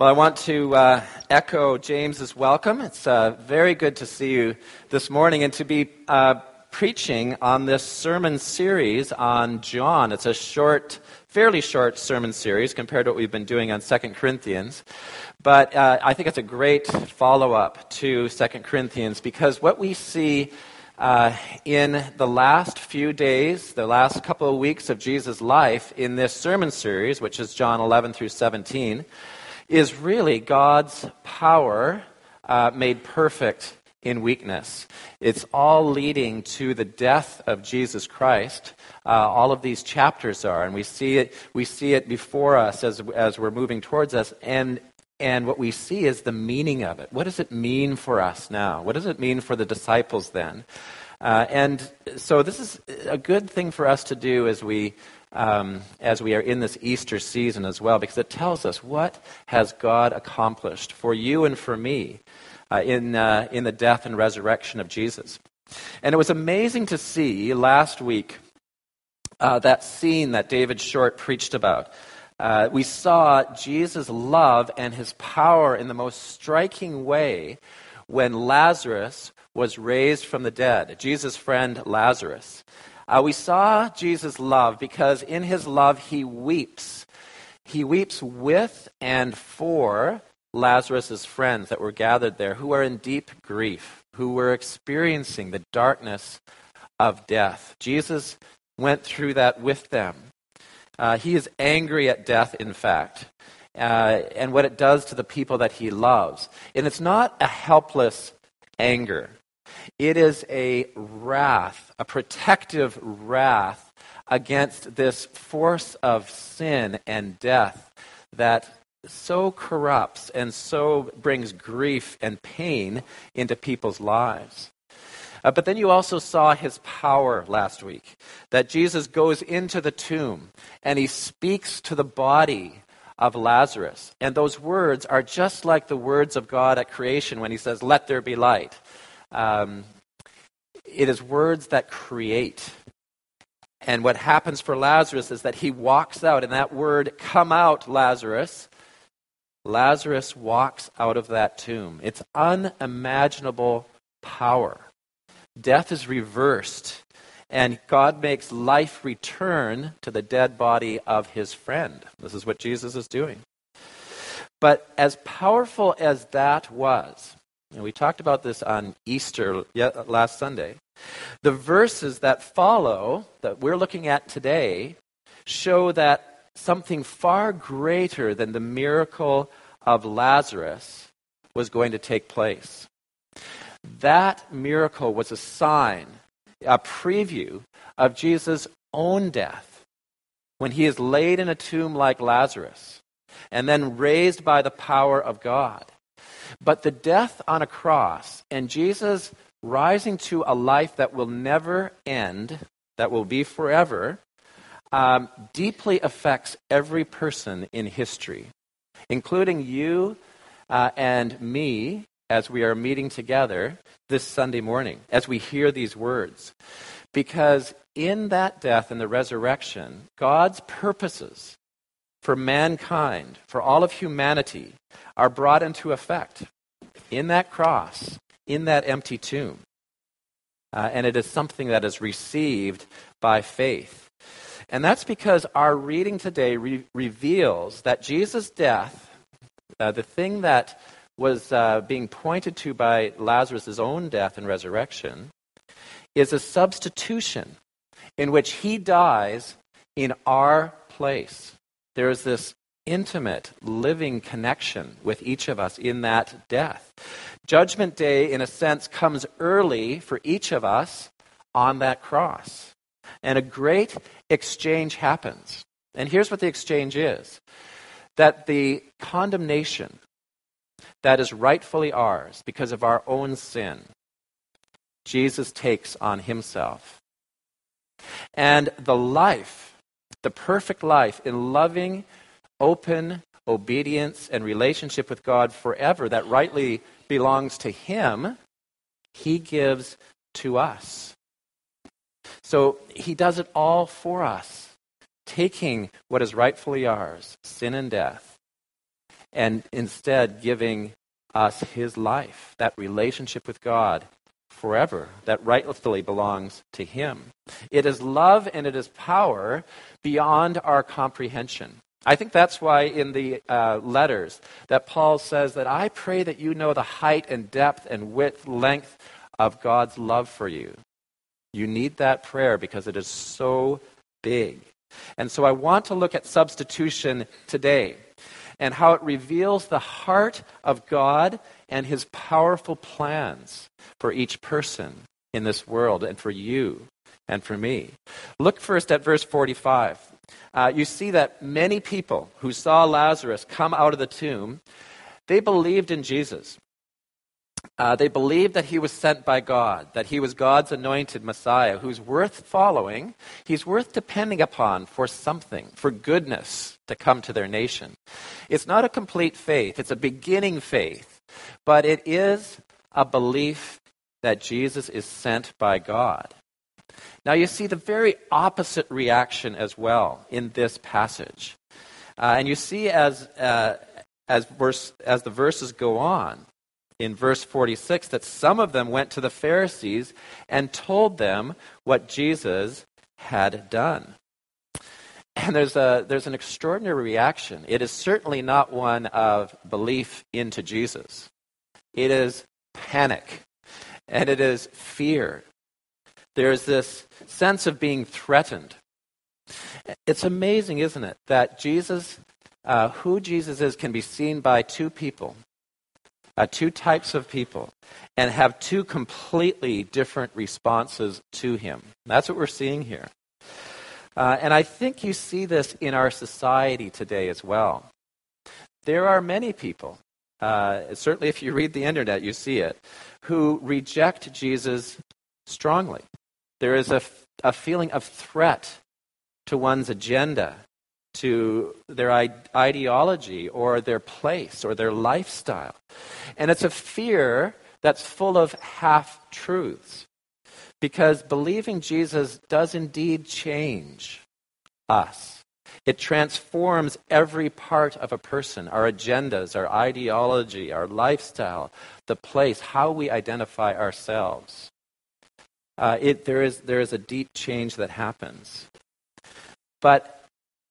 Well, I want to uh, echo James's welcome. It's uh, very good to see you this morning and to be uh, preaching on this sermon series on John. It's a short, fairly short sermon series compared to what we've been doing on Second Corinthians. But uh, I think it's a great follow up to Second Corinthians because what we see uh, in the last few days, the last couple of weeks of Jesus' life in this sermon series, which is John 11 through 17, is really God's power uh, made perfect in weakness. It's all leading to the death of Jesus Christ. Uh, all of these chapters are, and we see it. We see it before us as as we're moving towards us, and and what we see is the meaning of it. What does it mean for us now? What does it mean for the disciples then? Uh, and so this is a good thing for us to do as we um, as we are in this Easter season as well, because it tells us what has God accomplished for you and for me uh, in, uh, in the death and resurrection of Jesus. And it was amazing to see last week uh, that scene that David Short preached about. Uh, we saw Jesus' love and his power in the most striking way when Lazarus was raised from the dead, Jesus' friend Lazarus. Uh, we saw Jesus' love because in his love he weeps. He weeps with and for Lazarus' friends that were gathered there who are in deep grief, who were experiencing the darkness of death. Jesus went through that with them. Uh, he is angry at death, in fact, uh, and what it does to the people that he loves. And it's not a helpless anger. It is a wrath, a protective wrath against this force of sin and death that so corrupts and so brings grief and pain into people's lives. Uh, but then you also saw his power last week. That Jesus goes into the tomb and he speaks to the body of Lazarus. And those words are just like the words of God at creation when he says, Let there be light. Um, it is words that create. And what happens for Lazarus is that he walks out, and that word, come out, Lazarus, Lazarus walks out of that tomb. It's unimaginable power. Death is reversed, and God makes life return to the dead body of his friend. This is what Jesus is doing. But as powerful as that was, and we talked about this on Easter last Sunday. The verses that follow, that we're looking at today, show that something far greater than the miracle of Lazarus was going to take place. That miracle was a sign, a preview of Jesus' own death when he is laid in a tomb like Lazarus and then raised by the power of God. But the death on a cross and Jesus rising to a life that will never end, that will be forever, um, deeply affects every person in history, including you uh, and me as we are meeting together this Sunday morning, as we hear these words. Because in that death and the resurrection, God's purposes for mankind, for all of humanity, are brought into effect in that cross, in that empty tomb. Uh, and it is something that is received by faith. And that's because our reading today re- reveals that Jesus' death, uh, the thing that was uh, being pointed to by Lazarus' own death and resurrection, is a substitution in which he dies in our place. There is this intimate, living connection with each of us in that death. Judgment Day, in a sense, comes early for each of us on that cross. And a great exchange happens. And here's what the exchange is that the condemnation that is rightfully ours because of our own sin, Jesus takes on himself. And the life, the perfect life in loving open obedience and relationship with God forever that rightly belongs to Him, He gives to us. So He does it all for us, taking what is rightfully ours, sin and death, and instead giving us his life, that relationship with God forever, that rightfully belongs to him. It is love and it is power beyond our comprehension. I think that's why in the uh, letters that Paul says that I pray that you know the height and depth and width, length of God's love for you. You need that prayer because it is so big. And so I want to look at substitution today and how it reveals the heart of God and his powerful plans for each person in this world and for you and for me. Look first at verse 45. Uh, you see that many people who saw Lazarus come out of the tomb, they believed in Jesus. Uh, they believed that he was sent by God, that he was God's anointed Messiah, who's worth following, he's worth depending upon for something, for goodness to come to their nation. It's not a complete faith, it's a beginning faith, but it is a belief that Jesus is sent by God. Now, you see the very opposite reaction as well in this passage. Uh, and you see as, uh, as, verse, as the verses go on, in verse 46 that some of them went to the Pharisees and told them what Jesus had done. And there's, a, there's an extraordinary reaction. It is certainly not one of belief into Jesus, it is panic and it is fear. There's this sense of being threatened. It's amazing, isn't it, that Jesus, uh, who Jesus is, can be seen by two people uh, two types of people and have two completely different responses to him. That's what we're seeing here. Uh, and I think you see this in our society today as well. There are many people, uh, certainly if you read the internet, you see it, who reject Jesus strongly. There is a, a feeling of threat to one's agenda to their ideology or their place or their lifestyle. And it's a fear that's full of half truths because believing Jesus does indeed change us. It transforms every part of a person our agendas, our ideology, our lifestyle, the place, how we identify ourselves. Uh, it, there, is, there is a deep change that happens. But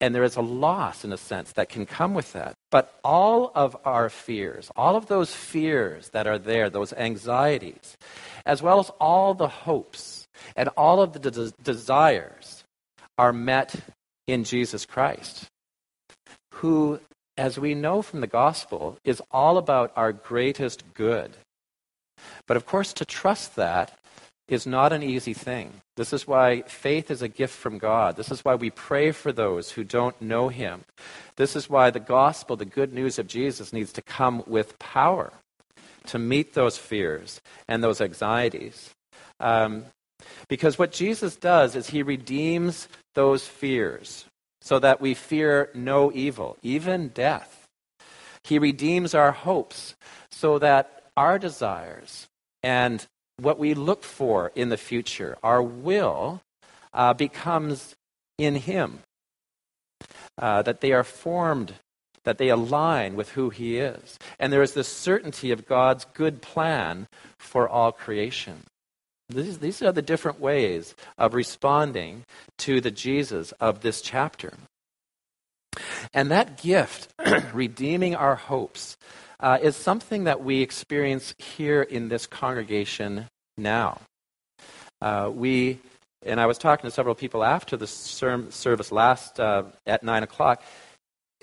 and there is a loss, in a sense, that can come with that. But all of our fears, all of those fears that are there, those anxieties, as well as all the hopes and all of the de- desires, are met in Jesus Christ, who, as we know from the gospel, is all about our greatest good. But of course, to trust that is not an easy thing. This is why faith is a gift from God. This is why we pray for those who don't know Him. This is why the gospel, the good news of Jesus, needs to come with power to meet those fears and those anxieties. Um, because what Jesus does is He redeems those fears so that we fear no evil, even death. He redeems our hopes so that our desires and what we look for in the future, our will, uh, becomes in Him. Uh, that they are formed, that they align with who He is. And there is this certainty of God's good plan for all creation. These, these are the different ways of responding to the Jesus of this chapter. And that gift, redeeming our hopes, uh, is something that we experience here in this congregation now. Uh, we, and I was talking to several people after the service last uh, at 9 o'clock.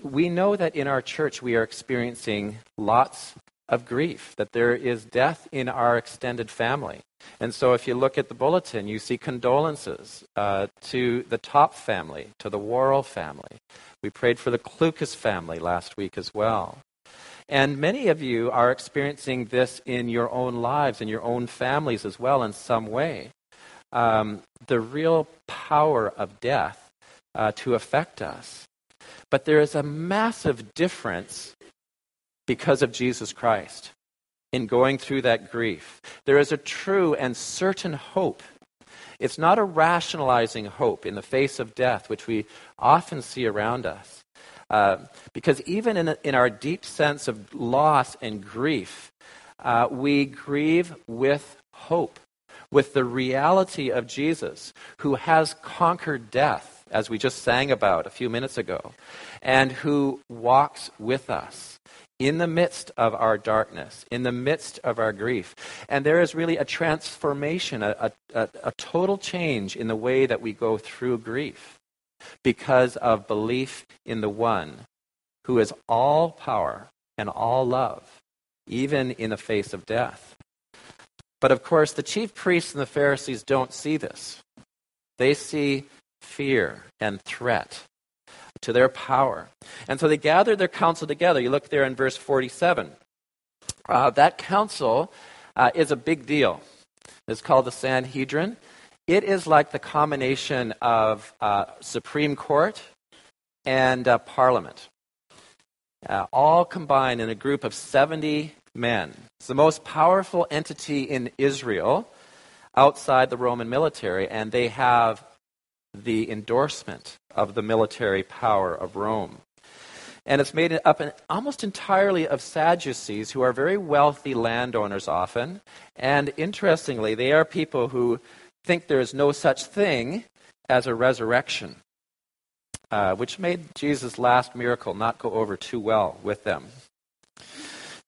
We know that in our church we are experiencing lots of grief, that there is death in our extended family. And so if you look at the bulletin, you see condolences uh, to the Top family, to the Worrell family. We prayed for the Klukas family last week as well. And many of you are experiencing this in your own lives, in your own families as well, in some way. Um, the real power of death uh, to affect us. But there is a massive difference because of Jesus Christ in going through that grief. There is a true and certain hope. It's not a rationalizing hope in the face of death, which we often see around us. Uh, because even in, in our deep sense of loss and grief, uh, we grieve with hope, with the reality of Jesus, who has conquered death, as we just sang about a few minutes ago, and who walks with us in the midst of our darkness, in the midst of our grief. And there is really a transformation, a, a, a, total change in the way that we go through grief because of belief in the one who is all power and all love, even in the face of death. But of course, the chief priests and the Pharisees don't see this. They see fear and threat to their power. And so they gather their council together. You look there in verse 47. Uh, that council uh, is a big deal. It's called the Sanhedrin. It is like the combination of uh, Supreme Court and uh, Parliament, uh, all combined in a group of 70 men. It's the most powerful entity in Israel outside the Roman military, and they have the endorsement of the military power of Rome. And it's made up in, almost entirely of Sadducees, who are very wealthy landowners often. And interestingly, they are people who think there is no such thing as a resurrection, uh, which made Jesus' last miracle not go over too well with them.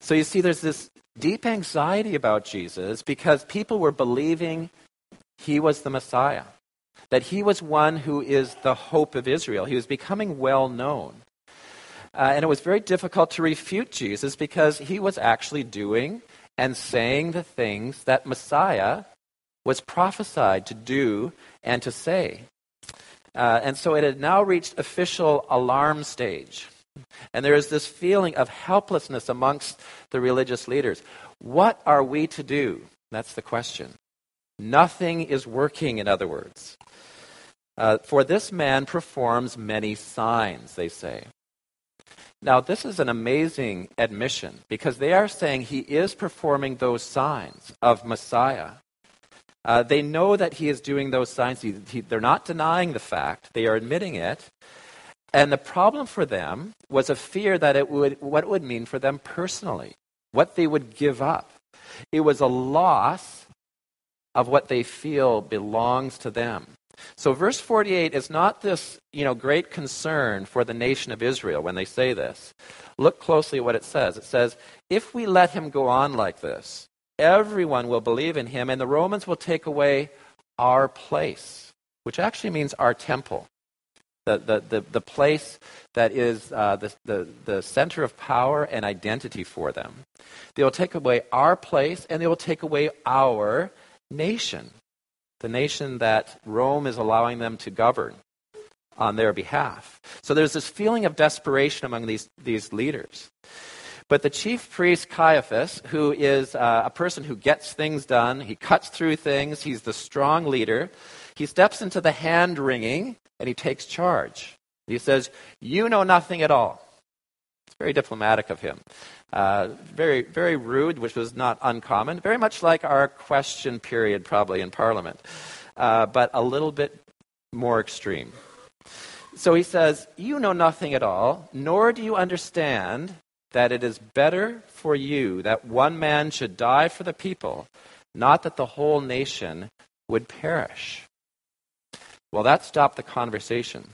So you see, there's this deep anxiety about Jesus because people were believing he was the Messiah that he was one who is the hope of Israel. He was becoming well known. Uh, and it was very difficult to refute Jesus because he was actually doing and saying the things that Messiah was prophesied to do and to say. Uh, and so it had now reached official alarm stage. And there is this feeling of helplessness amongst the religious leaders. What are we to do? That's the question. Nothing is working, in other words. Uh, for this man performs many signs, they say. Now, this is an amazing admission because they are saying he is performing those signs of Messiah. Uh, they know that he is doing those signs. He, he, they're not denying the fact, they are admitting it. And the problem for them was a fear that it would, what it would mean for them personally, what they would give up. It was a loss of what they feel belongs to them. So verse 48 is not this, you know, great concern for the nation of Israel when they say this. Look closely at what it says. It says, "If we let him go on like this, everyone will believe in him and the Romans will take away our place," which actually means our temple. The, the, the, the place that is uh, the, the, the center of power and identity for them. They will take away our place and they will take away our nation the nation that Rome is allowing them to govern on their behalf. So there's this feeling of desperation among these, these leaders. But the chief priest Caiaphas, who is uh, a person who gets things done, he cuts through things, he's the strong leader, he steps into the hand wringing and he takes charge. He says, You know nothing at all. It's very diplomatic of him. Uh, very, very rude, which was not uncommon. Very much like our question period, probably in Parliament, uh, but a little bit more extreme. So he says, You know nothing at all, nor do you understand that it is better for you that one man should die for the people, not that the whole nation would perish. Well, that stopped the conversation.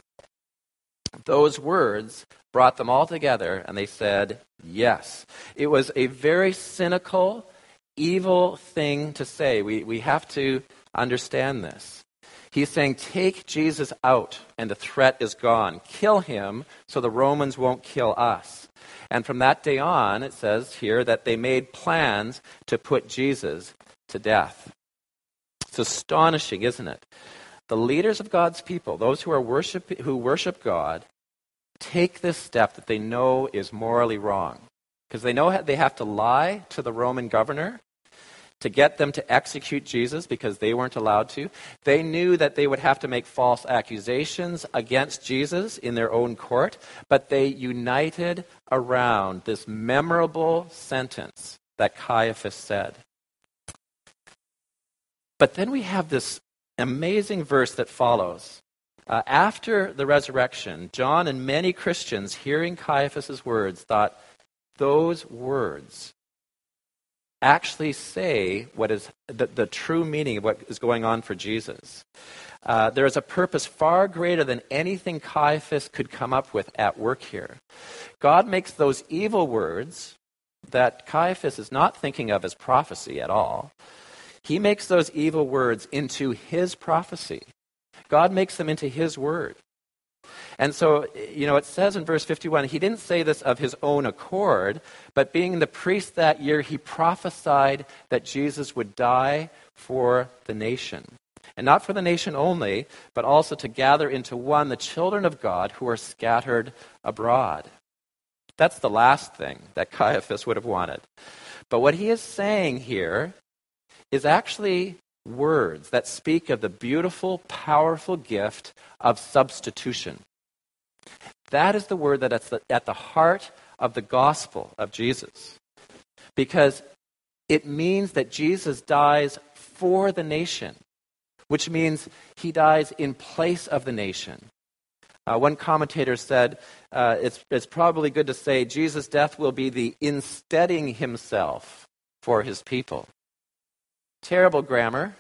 Those words brought them all together and they said, Yes. It was a very cynical, evil thing to say. We, we have to understand this. He's saying, Take Jesus out, and the threat is gone. Kill him so the Romans won't kill us. And from that day on, it says here that they made plans to put Jesus to death. It's astonishing, isn't it? The leaders of God's people, those who, are worship, who worship God, take this step that they know is morally wrong. Because they know they have to lie to the Roman governor to get them to execute Jesus because they weren't allowed to. They knew that they would have to make false accusations against Jesus in their own court, but they united around this memorable sentence that Caiaphas said. But then we have this amazing verse that follows Uh, after the resurrection, John and many Christians, hearing Caiaphas' words, thought those words actually say what is the, the true meaning of what is going on for Jesus. Uh, there is a purpose far greater than anything Caiaphas could come up with at work here. God makes those evil words that Caiaphas is not thinking of as prophecy at all. He makes those evil words into his prophecy. God makes them into his word. And so, you know, it says in verse 51 he didn't say this of his own accord, but being the priest that year, he prophesied that Jesus would die for the nation. And not for the nation only, but also to gather into one the children of God who are scattered abroad. That's the last thing that Caiaphas would have wanted. But what he is saying here is actually words that speak of the beautiful, powerful gift of substitution. That is the word that is at the heart of the gospel of Jesus. Because it means that Jesus dies for the nation, which means he dies in place of the nation. Uh, one commentator said uh, it's, it's probably good to say Jesus' death will be the insteading himself for his people. Terrible grammar,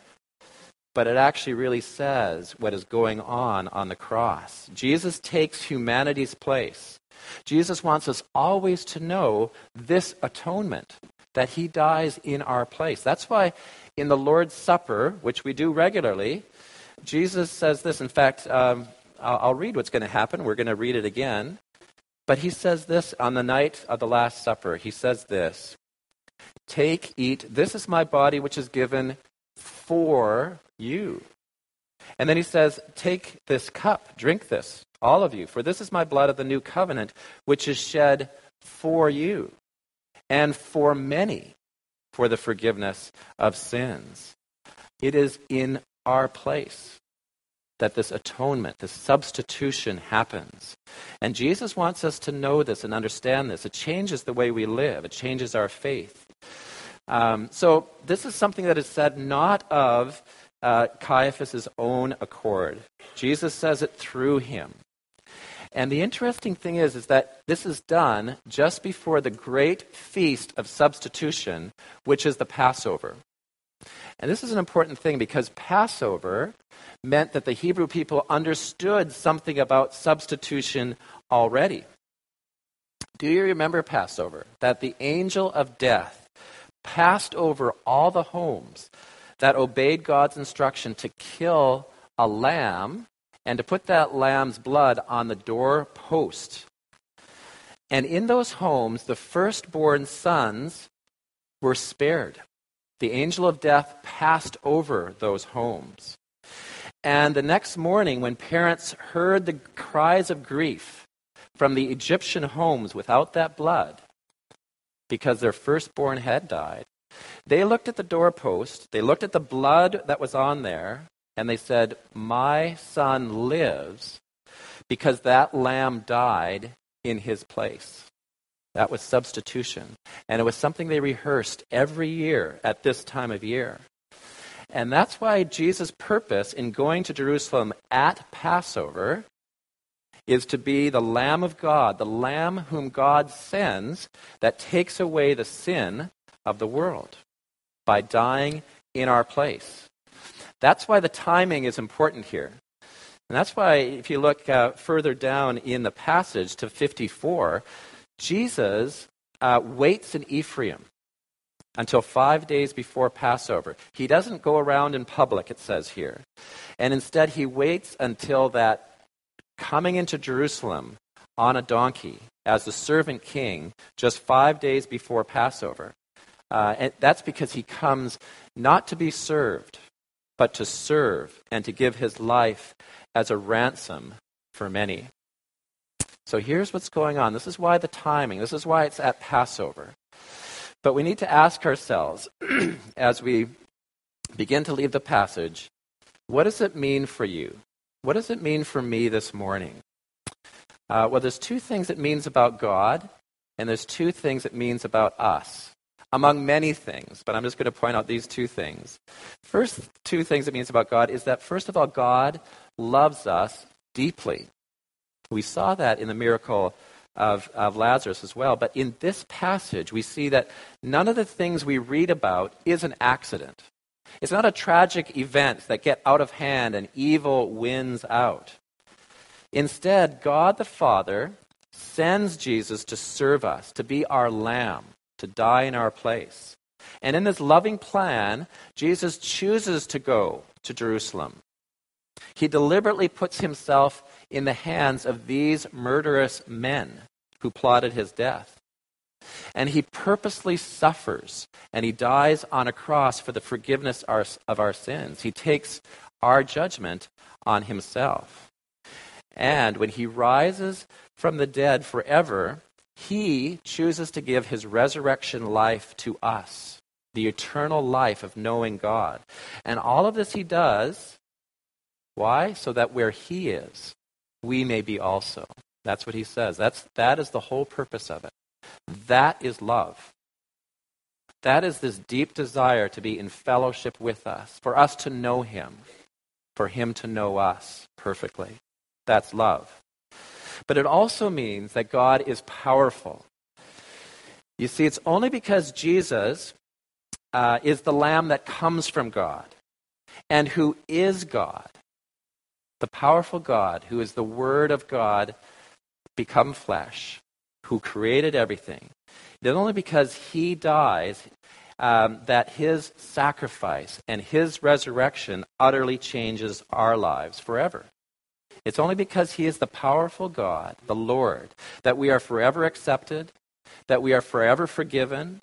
but it actually really says what is going on on the cross. Jesus takes humanity's place. Jesus wants us always to know this atonement, that he dies in our place. That's why in the Lord's Supper, which we do regularly, Jesus says this. In fact, um, I'll, I'll read what's going to happen. We're going to read it again. But he says this on the night of the Last Supper. He says this Take, eat, this is my body which is given for you. And then he says, Take this cup, drink this, all of you, for this is my blood of the new covenant, which is shed for you and for many for the forgiveness of sins. It is in our place that this atonement, this substitution happens. And Jesus wants us to know this and understand this. It changes the way we live, it changes our faith. Um, so, this is something that is said not of uh, Caiaphas' own accord. Jesus says it through him. And the interesting thing is, is that this is done just before the great feast of substitution, which is the Passover. And this is an important thing because Passover meant that the Hebrew people understood something about substitution already. Do you remember Passover? That the angel of death passed over all the homes that obeyed God's instruction to kill a lamb and to put that lamb's blood on the doorpost. And in those homes, the firstborn sons were spared. The angel of death passed over those homes. And the next morning, when parents heard the cries of grief from the Egyptian homes without that blood, because their firstborn had died, they looked at the doorpost, they looked at the blood that was on there, and they said, My son lives because that lamb died in his place. That was substitution. And it was something they rehearsed every year at this time of year. And that's why Jesus' purpose in going to Jerusalem at Passover is to be the Lamb of God, the Lamb whom God sends that takes away the sin of the world by dying in our place. That's why the timing is important here. And that's why, if you look uh, further down in the passage to 54, Jesus uh, waits in Ephraim until five days before Passover. He doesn't go around in public, it says here. And instead, he waits until that coming into Jerusalem on a donkey as the servant king just five days before Passover. Uh, and that's because he comes not to be served, but to serve and to give his life as a ransom for many. So here's what's going on. This is why the timing, this is why it's at Passover. But we need to ask ourselves as we begin to leave the passage what does it mean for you? What does it mean for me this morning? Uh, well, there's two things it means about God, and there's two things it means about us, among many things, but I'm just going to point out these two things. First, two things it means about God is that, first of all, God loves us deeply. We saw that in the miracle of, of Lazarus as well. But in this passage, we see that none of the things we read about is an accident. It's not a tragic event that get out of hand and evil wins out. Instead, God the Father sends Jesus to serve us, to be our lamb, to die in our place. And in this loving plan, Jesus chooses to go to Jerusalem. He deliberately puts himself in the hands of these murderous men who plotted his death. And he purposely suffers and he dies on a cross for the forgiveness of our sins. He takes our judgment on himself. And when he rises from the dead forever, he chooses to give his resurrection life to us, the eternal life of knowing God. And all of this he does, why? So that where he is, we may be also. That's what he says. That's, that is the whole purpose of it. That is love. That is this deep desire to be in fellowship with us, for us to know him, for him to know us perfectly. That's love. But it also means that God is powerful. You see, it's only because Jesus uh, is the Lamb that comes from God and who is God, the powerful God, who is the Word of God become flesh, who created everything. Is only because he dies um, that his sacrifice and his resurrection utterly changes our lives forever. It's only because He is the powerful God, the Lord, that we are forever accepted, that we are forever forgiven,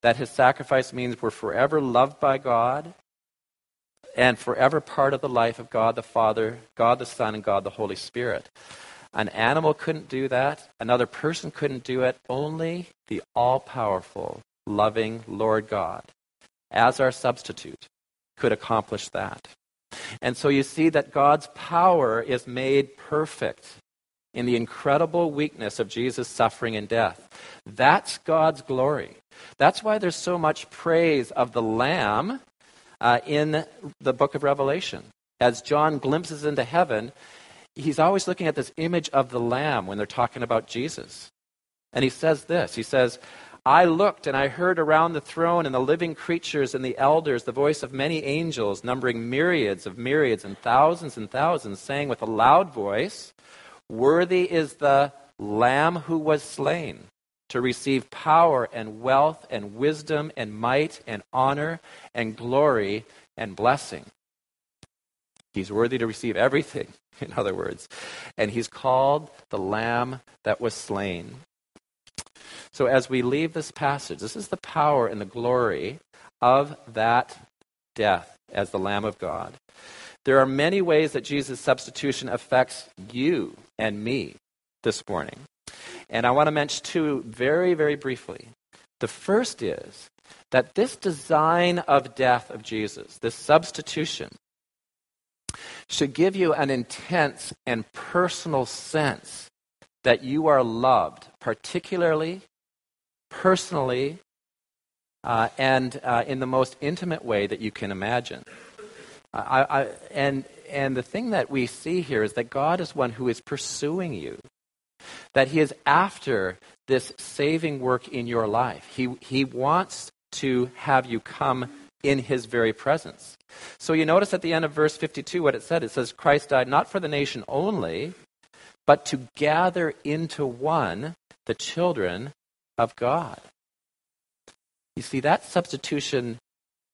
that His sacrifice means we're forever loved by God, and forever part of the life of God the Father, God the Son, and God the Holy Spirit. An animal couldn't do that. Another person couldn't do it. Only the all powerful, loving Lord God, as our substitute, could accomplish that. And so you see that God's power is made perfect in the incredible weakness of Jesus' suffering and death. That's God's glory. That's why there's so much praise of the Lamb uh, in the book of Revelation. As John glimpses into heaven, he's always looking at this image of the Lamb when they're talking about Jesus. And he says this He says, I looked and I heard around the throne and the living creatures and the elders the voice of many angels, numbering myriads of myriads and thousands and thousands, saying with a loud voice, Worthy is the Lamb who was slain to receive power and wealth and wisdom and might and honor and glory and blessing. He's worthy to receive everything, in other words. And he's called the Lamb that was slain. So as we leave this passage, this is the power and the glory of that death as the Lamb of God. There are many ways that Jesus' substitution affects you and me this morning. And I want to mention two very, very briefly. The first is that this design of death of Jesus, this substitution, should give you an intense and personal sense that you are loved, particularly personally uh, and uh, in the most intimate way that you can imagine. I, I, and, and the thing that we see here is that God is one who is pursuing you, that He is after this saving work in your life. He, he wants to have you come in His very presence. So you notice at the end of verse 52 what it said. It says, Christ died not for the nation only, but to gather into one the children of God. You see, that substitution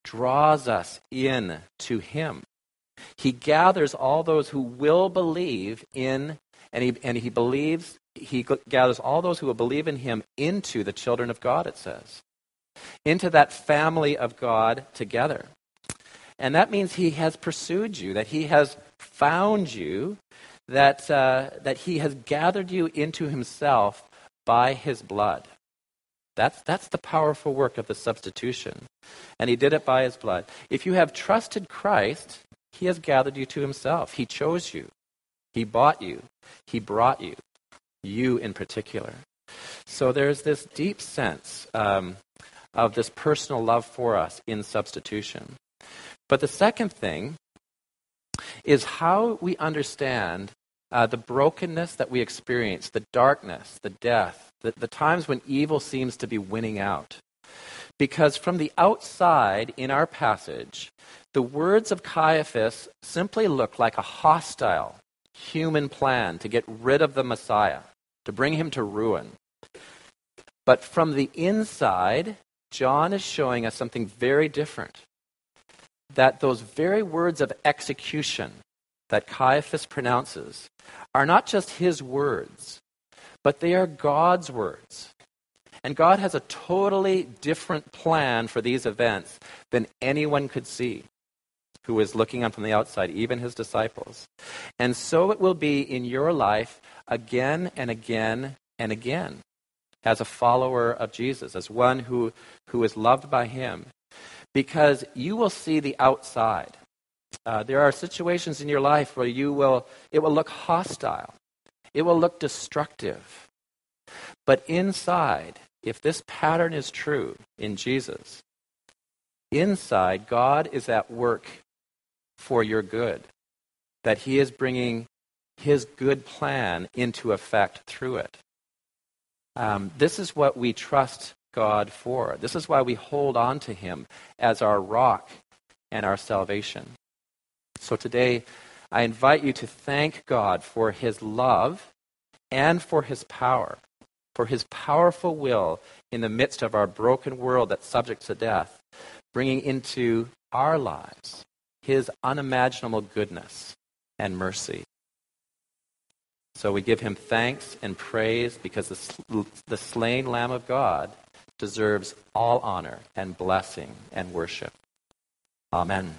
draws us in to Him. He gathers all those who will believe in, and he, and he believes, he gathers all those who will believe in Him into the children of God, it says. Into that family of God together. And that means He has pursued you, that He has found you, that, uh, that He has gathered you into Himself by His blood. That's, that's the powerful work of the substitution. And he did it by his blood. If you have trusted Christ, he has gathered you to himself. He chose you. He bought you. He brought you. You in particular. So there's this deep sense um, of this personal love for us in substitution. But the second thing is how we understand uh, the brokenness that we experience, the darkness, the death, the, the times when evil seems to be winning out. Because from the outside in our passage, the words of Caiaphas simply look like a hostile human plan to get rid of the Messiah, to bring him to ruin. But from the inside, John is showing us something very different. That those very words of execution that Caiaphas pronounces are not just his words, but they are God's words. And God has a totally different plan for these events than anyone could see who is looking on from the outside, even his disciples. And so it will be in your life again and again and again as a follower of Jesus, as one who, who is loved by him, because you will see the outside. Uh, there are situations in your life where you will, it will look hostile. It will look destructive. But inside, if this pattern is true in Jesus, inside, God is at work for your good. That He is bringing His good plan into effect through it. Um, this is what we trust God for. This is why we hold on to Him as our rock and our salvation. So today, I invite you to thank God for His love and for His power, for His powerful will in the midst of our broken world that's subject to death, bringing into our lives His unimaginable goodness and mercy. So we give Him thanks and praise because the, the slain Lamb of God deserves all honor and blessing and worship. Amen.